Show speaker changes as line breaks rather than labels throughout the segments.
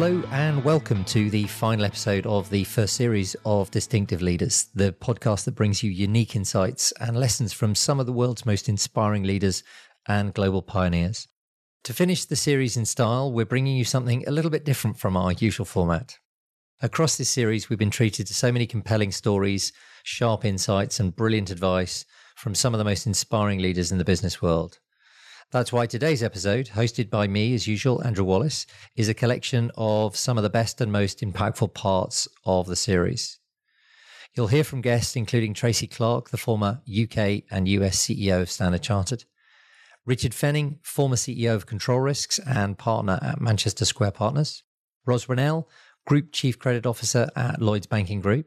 Hello, and welcome to the final episode of the first series of Distinctive Leaders, the podcast that brings you unique insights and lessons from some of the world's most inspiring leaders and global pioneers. To finish the series in style, we're bringing you something a little bit different from our usual format. Across this series, we've been treated to so many compelling stories, sharp insights, and brilliant advice from some of the most inspiring leaders in the business world. That's why today's episode, hosted by me as usual, Andrew Wallace, is a collection of some of the best and most impactful parts of the series. You'll hear from guests including Tracy Clark, the former UK and US CEO of Standard Chartered, Richard Fenning, former CEO of Control Risks and partner at Manchester Square Partners, Ros Rennell, Group Chief Credit Officer at Lloyds Banking Group,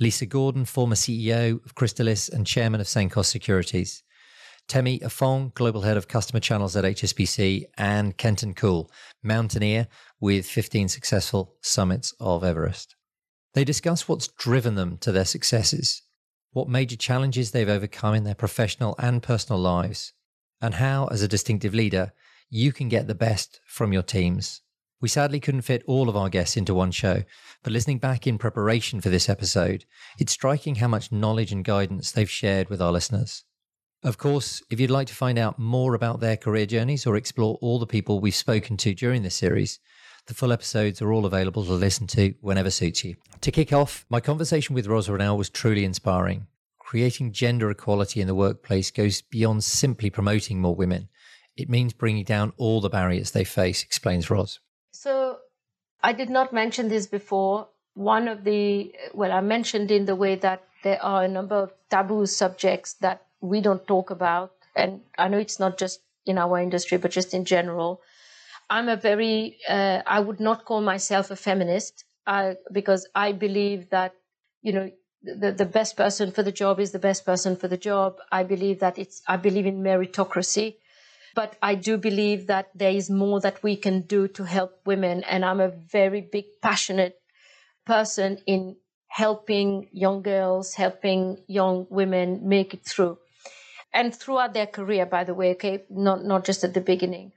Lisa Gordon, former CEO of Chrysalis and Chairman of Cenkos Securities, Temi Ofong, Global Head of Customer Channels at HSBC, and Kenton Cool, mountaineer with 15 successful summits of Everest. They discuss what's driven them to their successes, what major challenges they've overcome in their professional and personal lives, and how, as a distinctive leader, you can get the best from your teams. We sadly couldn't fit all of our guests into one show, but listening back in preparation for this episode, it's striking how much knowledge and guidance they've shared with our listeners. Of course, if you'd like to find out more about their career journeys or explore all the people we've spoken to during this series, the full episodes are all available to listen to whenever suits you. To kick off, my conversation with Ros Rennell was truly inspiring. Creating gender equality in the workplace goes beyond simply promoting more women. It means bringing down all the barriers they face, explains Ros.
So, I did not mention this before. One of the, well, I mentioned in the way that there are a number of taboo subjects that we don't talk about. And I know it's not just in our industry, but just in general. I'm a very, uh, I would not call myself a feminist I, because I believe that, you know, the, the best person for the job is the best person for the job. I believe that it's, I believe in meritocracy, but I do believe that there is more that we can do to help women. And I'm a very big, passionate person in helping young girls, helping young women make it through and throughout their career, by the way, okay, not, not just at the beginning.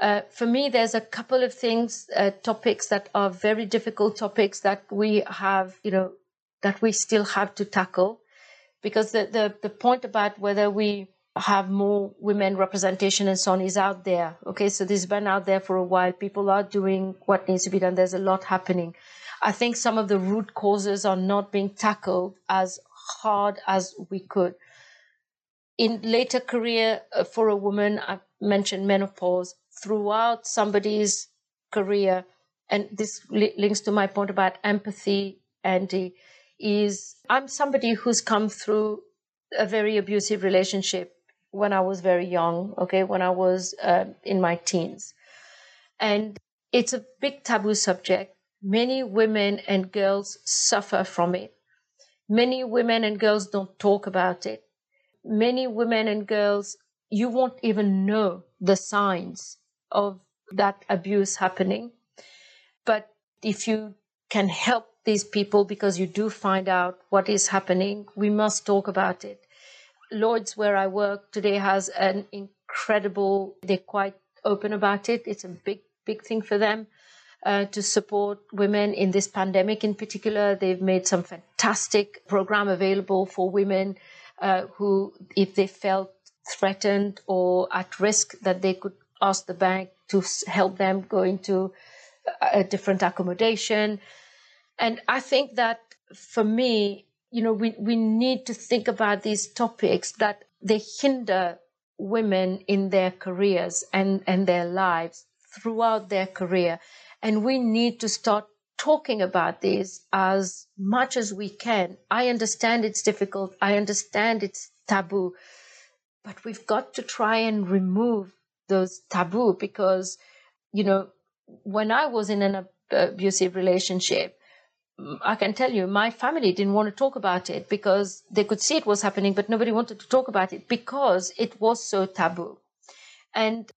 Uh, for me, there's a couple of things, uh, topics that are very difficult topics that we have, you know, that we still have to tackle. Because the, the, the point about whether we have more women representation and so on is out there. Okay, so this has been out there for a while. People are doing what needs to be done. There's a lot happening. I think some of the root causes are not being tackled as hard as we could in later career uh, for a woman, I mentioned menopause throughout somebody's career, and this li- links to my point about empathy, Andy, is I'm somebody who's come through a very abusive relationship when I was very young, okay, when I was uh, in my teens. And it's a big taboo subject. Many women and girls suffer from it. Many women and girls don't talk about it many women and girls, you won't even know the signs of that abuse happening. But if you can help these people because you do find out what is happening, we must talk about it. Lloyd's, where I work today, has an incredible, they're quite open about it. It's a big, big thing for them. Uh, to support women in this pandemic in particular. They've made some fantastic program available for women uh, who, if they felt threatened or at risk, that they could ask the bank to help them go into a different accommodation. And I think that for me, you know, we, we need to think about these topics that they hinder women in their careers and, and their lives throughout their career. And we need to start talking about this as much as we can. I understand it's difficult. I understand it's taboo, but we've got to try and remove those taboo because, you know, when I was in an abusive relationship, I can tell you, my family didn't want to talk about it because they could see it was happening, but nobody wanted to talk about it because it was so taboo. And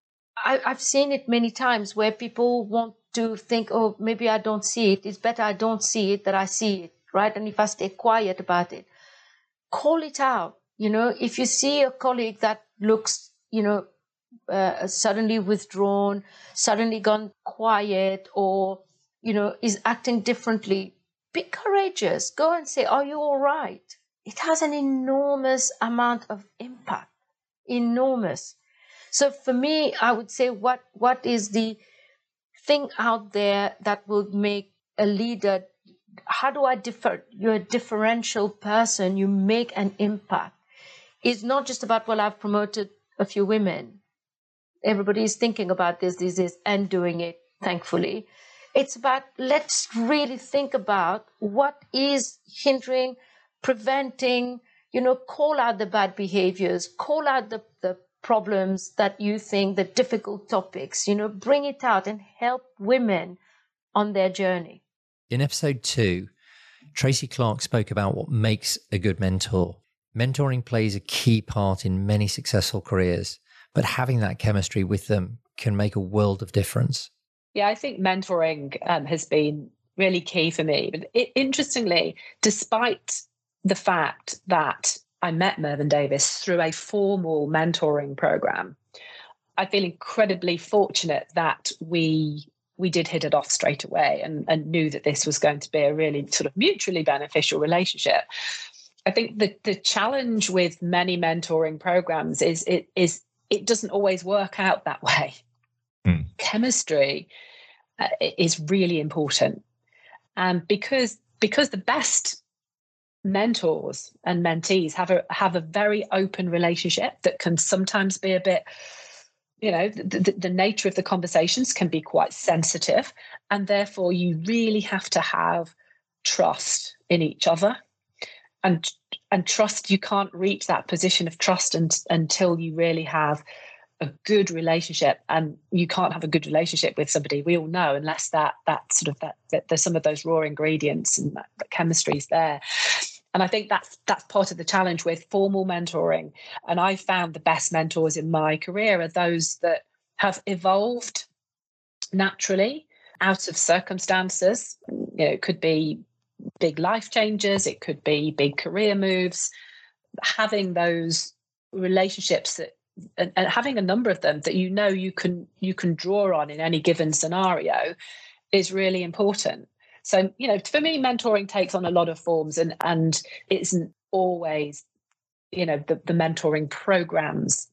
I, have seen it many times where people want to think, oh, maybe I don't see it. It's better I don't see it than I see it, right? And if I stay quiet about it, call it out. You know, if you see a colleague that looks, you know, uh, suddenly withdrawn, suddenly gone quiet, or you know, is acting differently, be courageous. Go and say, Are you all right? It has an enormous amount of impact. Enormous. So for me, I would say what what is the thing out there that will make a leader how do I differ? You're a differential person. You make an impact. It's not just about, well, I've promoted a few women. Everybody is thinking about this, this, this, and doing it, thankfully. It's about let's really think about what is hindering, preventing, you know, call out the bad behaviors, call out the, the problems that you think, the difficult topics, you know, bring it out and help women on their journey.
In episode two, Tracy Clark spoke about what makes a good mentor. Mentoring plays a key part in many successful careers, but having that chemistry with them can make a world of difference.
Yeah, I think mentoring um, has been really key for me. But it, interestingly, despite the fact that I met Mervyn Davies through a formal mentoring program, I feel incredibly fortunate that we we did hit it off straight away and, and knew that this was going to be a really sort of mutually beneficial relationship. I think the the challenge with many mentoring programs is it is it doesn't always work out that way. Mm. Chemistry uh, is really important, and because because the best mentors and mentees have a have a very open relationship that can sometimes be a bit you know the, the, nature of the conversations can be quite sensitive and therefore you really have to have trust in each other. And and trust you can't reach that position of trust and, until you really have a good relationship and you can't have a good relationship with somebody we all know unless that that sort of that, that there's some of those raw ingredients and that, that chemistry is there and I think that's that's part of the challenge with formal mentoring. And I found the best mentors in my career are those that have evolved naturally out of circumstances. You know, it could be big life changes, it could be big career moves. Having those relationships that and, and having a number of them that you know you can you can draw on in any given scenario is really important so, you know, for me, mentoring takes on a lot of forms and and it isn't always, you know, the, the mentoring programs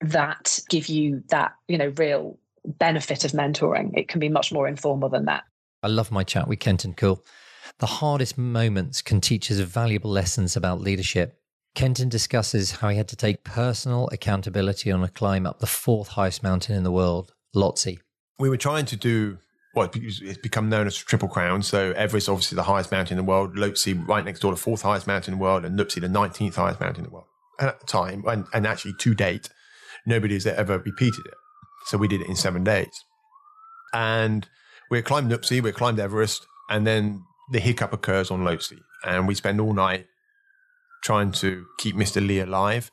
that give you that, you know, real benefit of mentoring. It can be much more informal than that.
I love my chat with Kenton Cool. The hardest moments can teach us valuable lessons about leadership. Kenton discusses how he had to take personal accountability on a climb up the fourth highest mountain in the world, Lhotse.
We were trying to do well, it's become known as Triple Crown. So Everest, obviously the highest mountain in the world, Lhotse right next door, the fourth highest mountain in the world, and Nuptse, the 19th highest mountain in the world. And at the time, and, and actually to date, nobody has ever repeated it. So we did it in seven days. And we climbed Nuptse, we climbed Everest, and then the hiccup occurs on Lhotse. And we spend all night trying to keep Mr. Lee alive.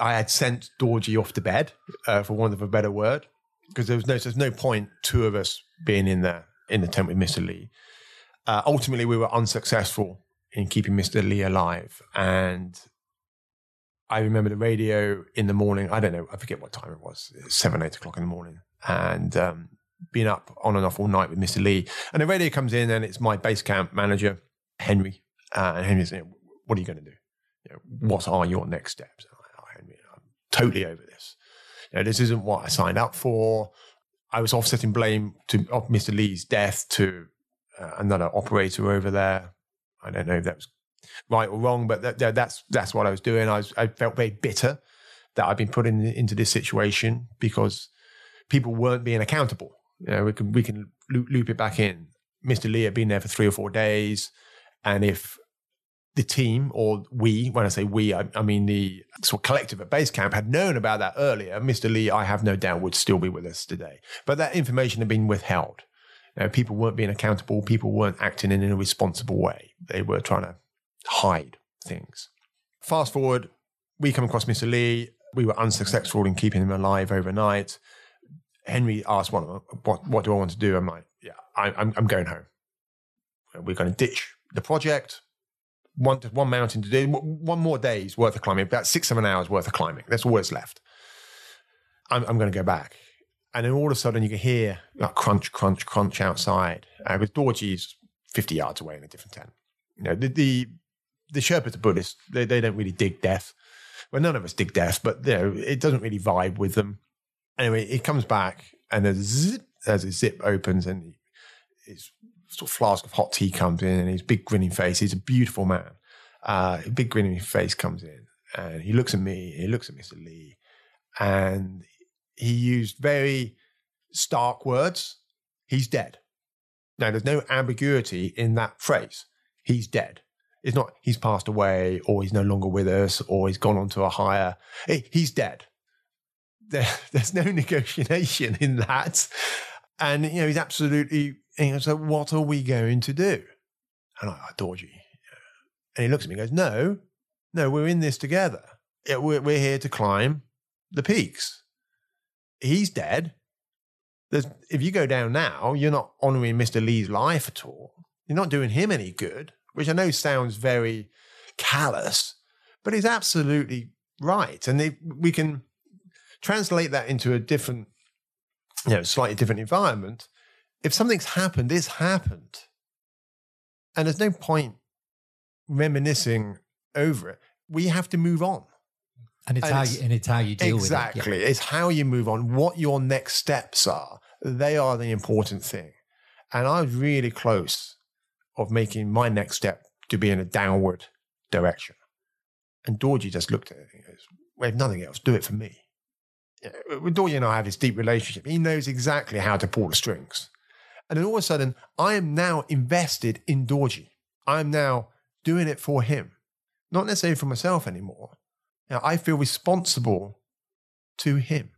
I had sent Dorji off to bed, uh, for want of a better word, because there was no, there's no point two of us being in the in the tent with Mr. Lee. Uh, ultimately, we were unsuccessful in keeping Mr. Lee alive, and I remember the radio in the morning. I don't know, I forget what time it was, seven, eight o'clock in the morning, and um, being up on and off all night with Mr. Lee. And the radio comes in, and it's my base camp manager, Henry. Uh, and Henry's saying, "What are you going to do? You know, what are your next steps?" Like, oh, Henry, I'm totally over this. You know, this isn't what I signed up for. I was offsetting blame to of Mr. Lee's death to uh, another operator over there. I don't know if that was right or wrong, but that, that, that's that's what I was doing. I was, I felt very bitter that I'd been put in, into this situation because people weren't being accountable. You know, we can we can loop, loop it back in. Mr. Lee had been there for three or four days, and if the team or we, when I say we, I, I mean the sort of collective at Basecamp had known about that earlier. Mr. Lee, I have no doubt, would still be with us today. But that information had been withheld. You know, people weren't being accountable. People weren't acting in a responsible way. They were trying to hide things. Fast forward, we come across Mr. Lee. We were unsuccessful in keeping him alive overnight. Henry asked, "What, what, what do I want to do?" I'm like, "Yeah, I, I'm, I'm going home. We're going to ditch the project one one mountain to do one more day's worth of climbing, about six seven hours worth of climbing. That's all that's left. I'm, I'm going to go back, And then all of a sudden you can hear like crunch, crunch, crunch outside. Uh, because Dorji's 50 yards away in a different tent. You know, the, the, the Sherpas are Buddhists. They, they don't really dig death. Well, none of us dig death, but you know, it doesn't really vibe with them. Anyway, it comes back and there's a zip, as a zip opens and his sort of flask of hot tea comes in and his big grinning face. He's a beautiful man. Uh, big grinning face comes in and he looks at me. He looks at Mr. Lee, and he used very stark words. He's dead. Now, there's no ambiguity in that phrase. He's dead. It's not he's passed away or he's no longer with us or he's gone on to a higher. He's dead. There, there's no negotiation in that. And, you know, he's absolutely, you know, so what are we going to do? And I, Dorji. And he looks at me and goes, no, no, we're in this together. We're, we're here to climb the peaks. He's dead. There's, if you go down now, you're not honoring Mr. Lee's life at all. You're not doing him any good, which I know sounds very callous, but he's absolutely right. And if we can translate that into a different, you know, slightly different environment. If something's happened, it's happened. And there's no point reminiscing over it. We have to move on.
And it's, and how, it's, you, and it's how you deal
exactly,
with it.
Exactly. It's how you move on, what your next steps are. They are the important thing. And I was really close of making my next step to be in a downward direction. And Dorji just looked at it and goes, We have nothing else, do it for me. With uh, Dorji and I have this deep relationship. He knows exactly how to pull the strings. And then all of a sudden, I am now invested in Dorji. I am now doing it for him not necessarily for myself anymore. Now, I feel responsible to him.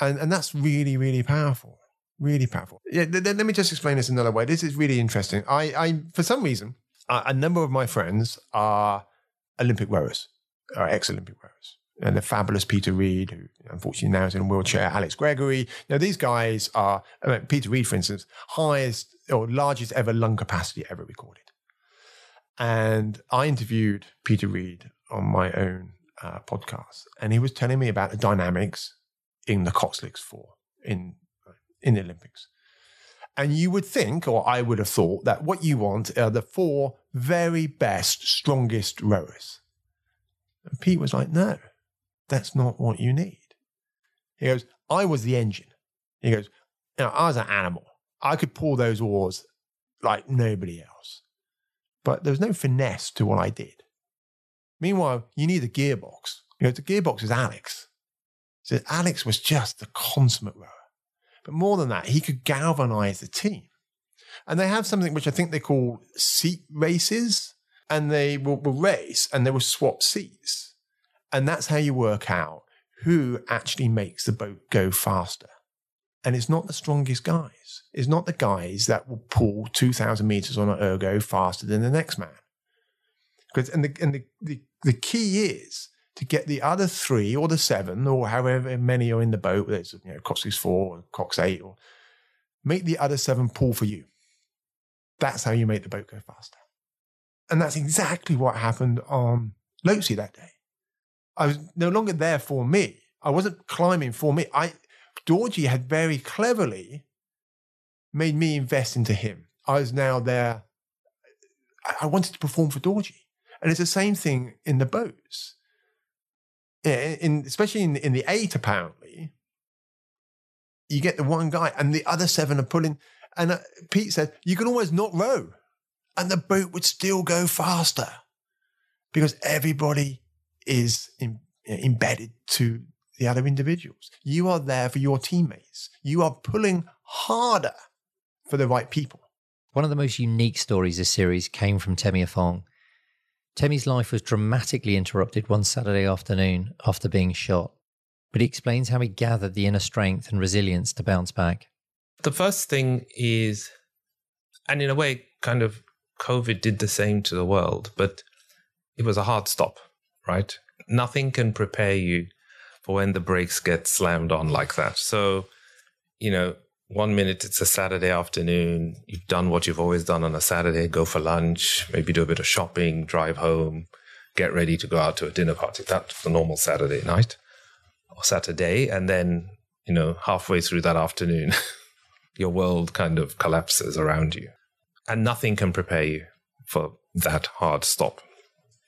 And, and that's really, really powerful. Really powerful. Yeah, th- th- let me just explain this another way. This is really interesting. I, I for some reason, uh, a number of my friends are Olympic rowers, are ex Olympic rowers. And the fabulous Peter Reed, who unfortunately now is in a wheelchair, Alex Gregory. Now, these guys are, I mean, Peter Reed, for instance, highest or largest ever lung capacity ever recorded. And I interviewed Peter Reed on my own uh, podcast, and he was telling me about the dynamics in the Coxless Four in in the Olympics. And you would think, or I would have thought, that what you want are the four very best, strongest rowers. And Pete was like, no, that's not what you need. He goes, I was the engine. He goes, you know, I was an animal. I could pull those oars like nobody else but there was no finesse to what I did. Meanwhile, you need a gearbox. You know, the gearbox is Alex. So Alex was just the consummate rower. But more than that, he could galvanize the team. And they have something which I think they call seat races, and they will, will race and they will swap seats. And that's how you work out who actually makes the boat go faster. And it's not the strongest guys. It's not the guys that will pull 2,000 meters on an ergo faster than the next man. Because, and the, and the, the, the key is to get the other three or the seven or however many are in the boat, whether it's, you know, Cox is four or Cox eight, or make the other seven pull for you. That's how you make the boat go faster. And that's exactly what happened on Lhotse that day. I was no longer there for me. I wasn't climbing for me. I Dorji had very cleverly made me invest into him. I was now there. I wanted to perform for Dorji. And it's the same thing in the boats. In, especially in, in the eight, apparently, you get the one guy and the other seven are pulling. And uh, Pete said, you can always not row and the boat would still go faster because everybody is in, embedded to the other individuals. You are there for your teammates. You are pulling harder for the right people.
One of the most unique stories this series came from Temi Ofong. Temi's life was dramatically interrupted one Saturday afternoon after being shot, but he explains how he gathered the inner strength and resilience to bounce back.
The first thing is, and in a way, kind of COVID did the same to the world, but it was a hard stop, right? Nothing can prepare you for when the brakes get slammed on like that. So, you know, one minute it's a Saturday afternoon, you've done what you've always done on a Saturday, go for lunch, maybe do a bit of shopping, drive home, get ready to go out to a dinner party. That's the normal Saturday night or Saturday. And then you know, halfway through that afternoon, your world kind of collapses around you. And nothing can prepare you for that hard stop.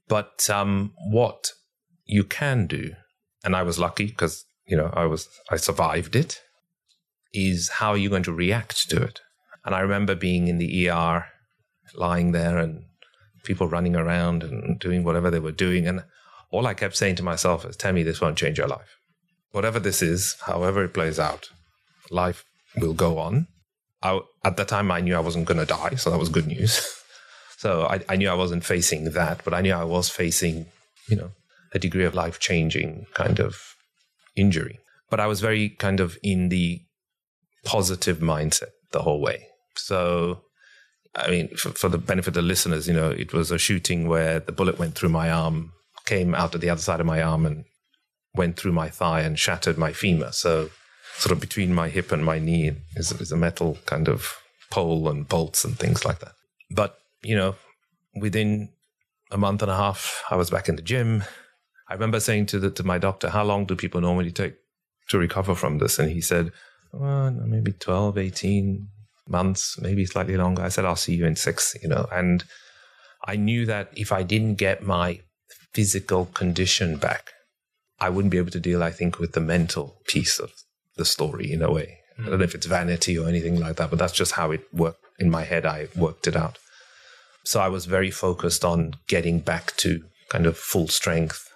But um, what you can do, and I was lucky because, you know, I was, I survived it, is how are you going to react to it? And I remember being in the ER, lying there and people running around and doing whatever they were doing. And all I kept saying to myself is, "Tell me this won't change your life. Whatever this is, however it plays out, life will go on. I, at the time, I knew I wasn't going to die, so that was good news. so I, I knew I wasn't facing that, but I knew I was facing, you know, a degree of life changing kind of injury. But I was very kind of in the positive mindset the whole way. So, I mean, for, for, the benefit of the listeners, you know, it was a shooting where the bullet went through my arm, came out of the other side of my arm, and went through my thigh and shattered my femur. So, sort of between my hip and my knee is, is a metal kind of pole and bolts and things like that. But, you know, within a month and a half, I was back in the gym. I remember saying to the, to my doctor, "How long do people normally take to recover from this?" And he said, well, maybe 12, 18 months, maybe slightly longer. I said, I'll see you in six, you know. And I knew that if I didn't get my physical condition back, I wouldn't be able to deal, I think, with the mental piece of the story in a way. Mm. I don't know if it's vanity or anything like that, but that's just how it worked in my head. I worked it out. So I was very focused on getting back to kind of full strength.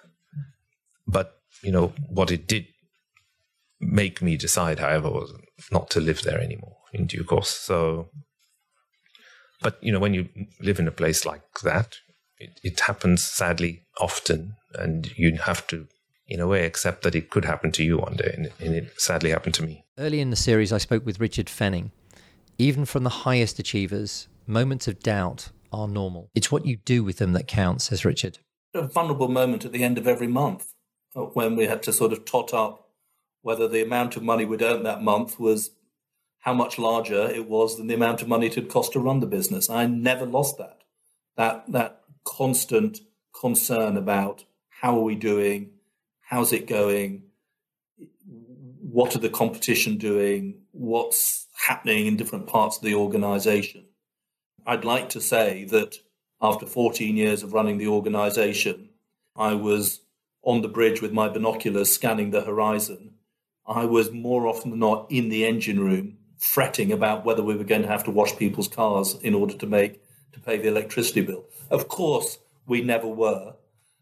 But, you know, what it did make me decide, however, was not to live there anymore in due course. So, but you know, when you live in a place like that, it, it happens sadly often, and you have to, in a way, accept that it could happen to you one day, and, and it sadly happened to me.
Early in the series, I spoke with Richard Fenning. Even from the highest achievers, moments of doubt are normal. It's what you do with them that counts, says Richard.
A vulnerable moment at the end of every month uh, when we had to sort of tot up whether the amount of money we'd earned that month was how much larger it was than the amount of money it had cost to run the business. I never lost that. That that constant concern about how are we doing, how's it going, what are the competition doing, what's happening in different parts of the organization. I'd like to say that after 14 years of running the organization, I was on the bridge with my binoculars scanning the horizon I was more often than not in the engine room fretting about whether we were going to have to wash people's cars in order to make to pay the electricity bill. Of course, we never were,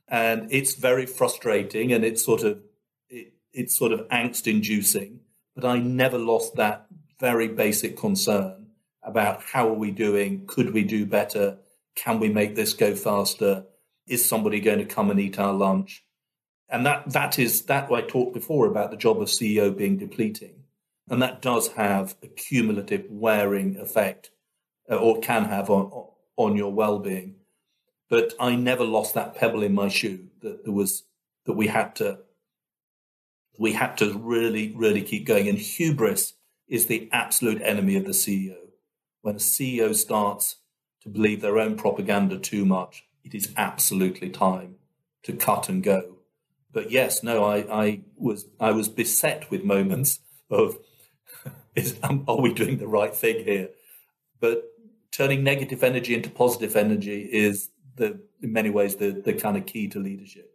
and it's very frustrating and it's sort of it, it's sort of angst inducing. But I never lost that very basic concern about how are we doing? Could we do better? Can we make this go faster? Is somebody going to come and eat our lunch? And that, that is that I talked before about the job of CEO being depleting. And that does have a cumulative wearing effect uh, or can have on, on your well-being. But I never lost that pebble in my shoe that there was, that we had to, we had to really, really keep going. And hubris is the absolute enemy of the CEO. When a CEO starts to believe their own propaganda too much, it is absolutely time to cut and go but yes, no, I, I was I was beset with moments of is um, are we doing the right thing here? But turning negative energy into positive energy is the in many ways the the kind of key to leadership.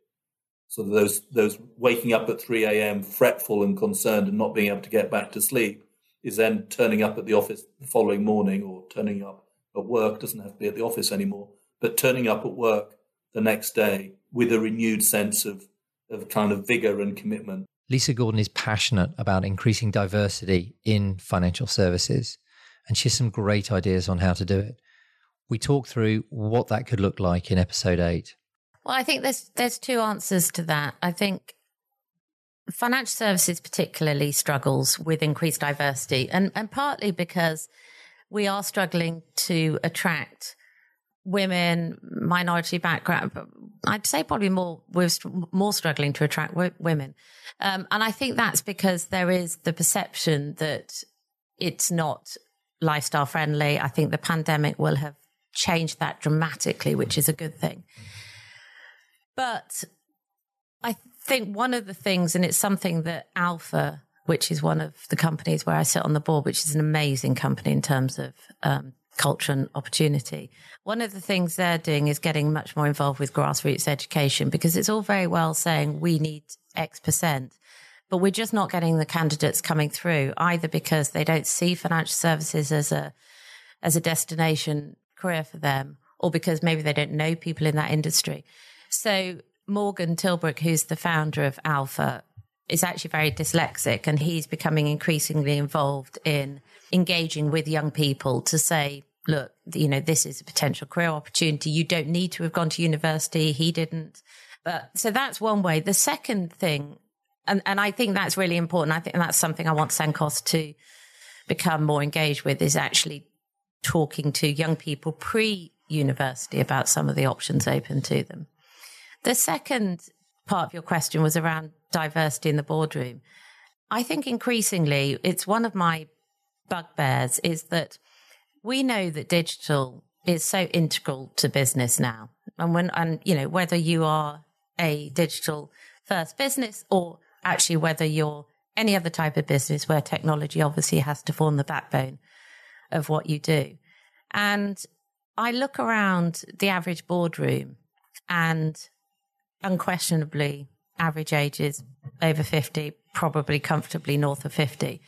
So those those waking up at 3 a.m. fretful and concerned and not being able to get back to sleep is then turning up at the office the following morning or turning up at work doesn't have to be at the office anymore, but turning up at work the next day with a renewed sense of of kind of vigor and commitment.
Lisa Gordon is passionate about increasing diversity in financial services, and she has some great ideas on how to do it. We talk through what that could look like in episode eight.
Well, I think there's there's two answers to that. I think financial services particularly struggles with increased diversity, and and partly because we are struggling to attract women, minority background. I'd say probably more we're more struggling to attract w- women, um, and I think that's because there is the perception that it's not lifestyle friendly. I think the pandemic will have changed that dramatically, which is a good thing. But think one of the things, and it's something that Alpha which is one of the companies where I sit on the board, which is an amazing company in terms of um, culture and opportunity. One of the things they're doing is getting much more involved with grassroots education because it's all very well saying we need X percent, but we're just not getting the candidates coming through either because they don't see financial services as a as a destination career for them or because maybe they don't know people in that industry. So Morgan Tillbrook, who's the founder of Alpha, is actually very dyslexic and he's becoming increasingly involved in engaging with young people to say, look, you know, this is a potential career opportunity. You don't need to have gone to university. He didn't. But so that's one way. The second thing, and, and I think that's really important. I think that's something I want Cenkos to become more engaged with is actually talking to young people pre university about some of the options open to them. The second part of your question was around diversity in the boardroom. I think increasingly it's one of my bugbears is that we know that digital is so integral to business now. And when, and you know, whether you are a digital first business or actually whether you're any other type of business where technology obviously has to form the backbone of what you do. And I look around the average boardroom and unquestionably average age is over 50, probably comfortably north of 50.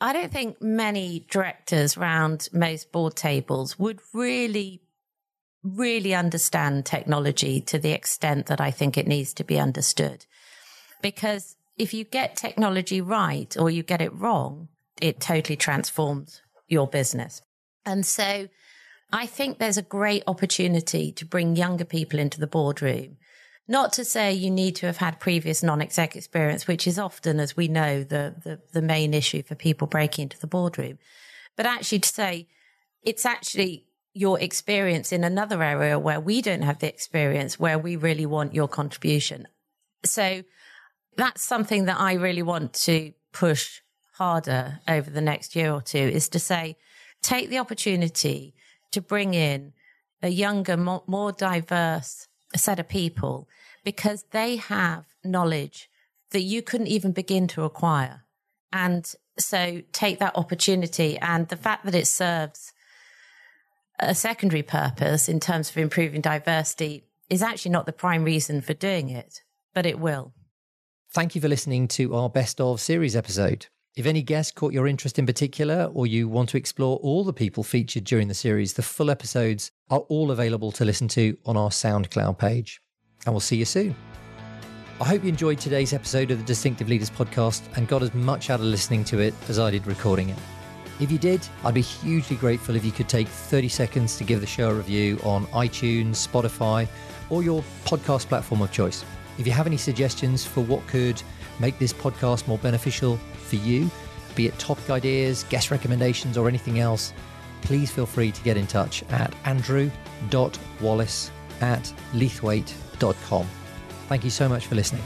I don't think many directors around most board tables would really, really understand technology to the extent that I think it needs to be understood. Because if you get technology right or you get it wrong, it totally transforms your business. And so I think there's a great opportunity to bring younger people into the boardroom. Not to say you need to have had previous non-exec experience, which is often, as we know, the, the, the main issue for people breaking into the boardroom, but actually to say it's actually your experience in another area where we don't have the experience, where we really want your contribution. So that's something that I really want to push harder over the next year or two is to say, take the opportunity to bring in a younger, more, more diverse set of people because they have knowledge that you couldn't even begin to acquire. And so take that opportunity and the fact that it serves a secondary purpose in terms of improving diversity is actually not the prime reason for doing it, but it will.
Thank you for listening to our best of series episode. If any guest caught your interest in particular, or you want to explore all the people featured during the series, the full episodes are all available to listen to on our SoundCloud page. And we'll see you soon. I hope you enjoyed today's episode of the Distinctive Leaders podcast and got as much out of listening to it as I did recording it. If you did, I'd be hugely grateful if you could take 30 seconds to give the show a review on iTunes, Spotify, or your podcast platform of choice. If you have any suggestions for what could make this podcast more beneficial for you, be it topic ideas, guest recommendations, or anything else, please feel free to get in touch at andrew.wallace at leathwaite.com. Thank you so much for listening.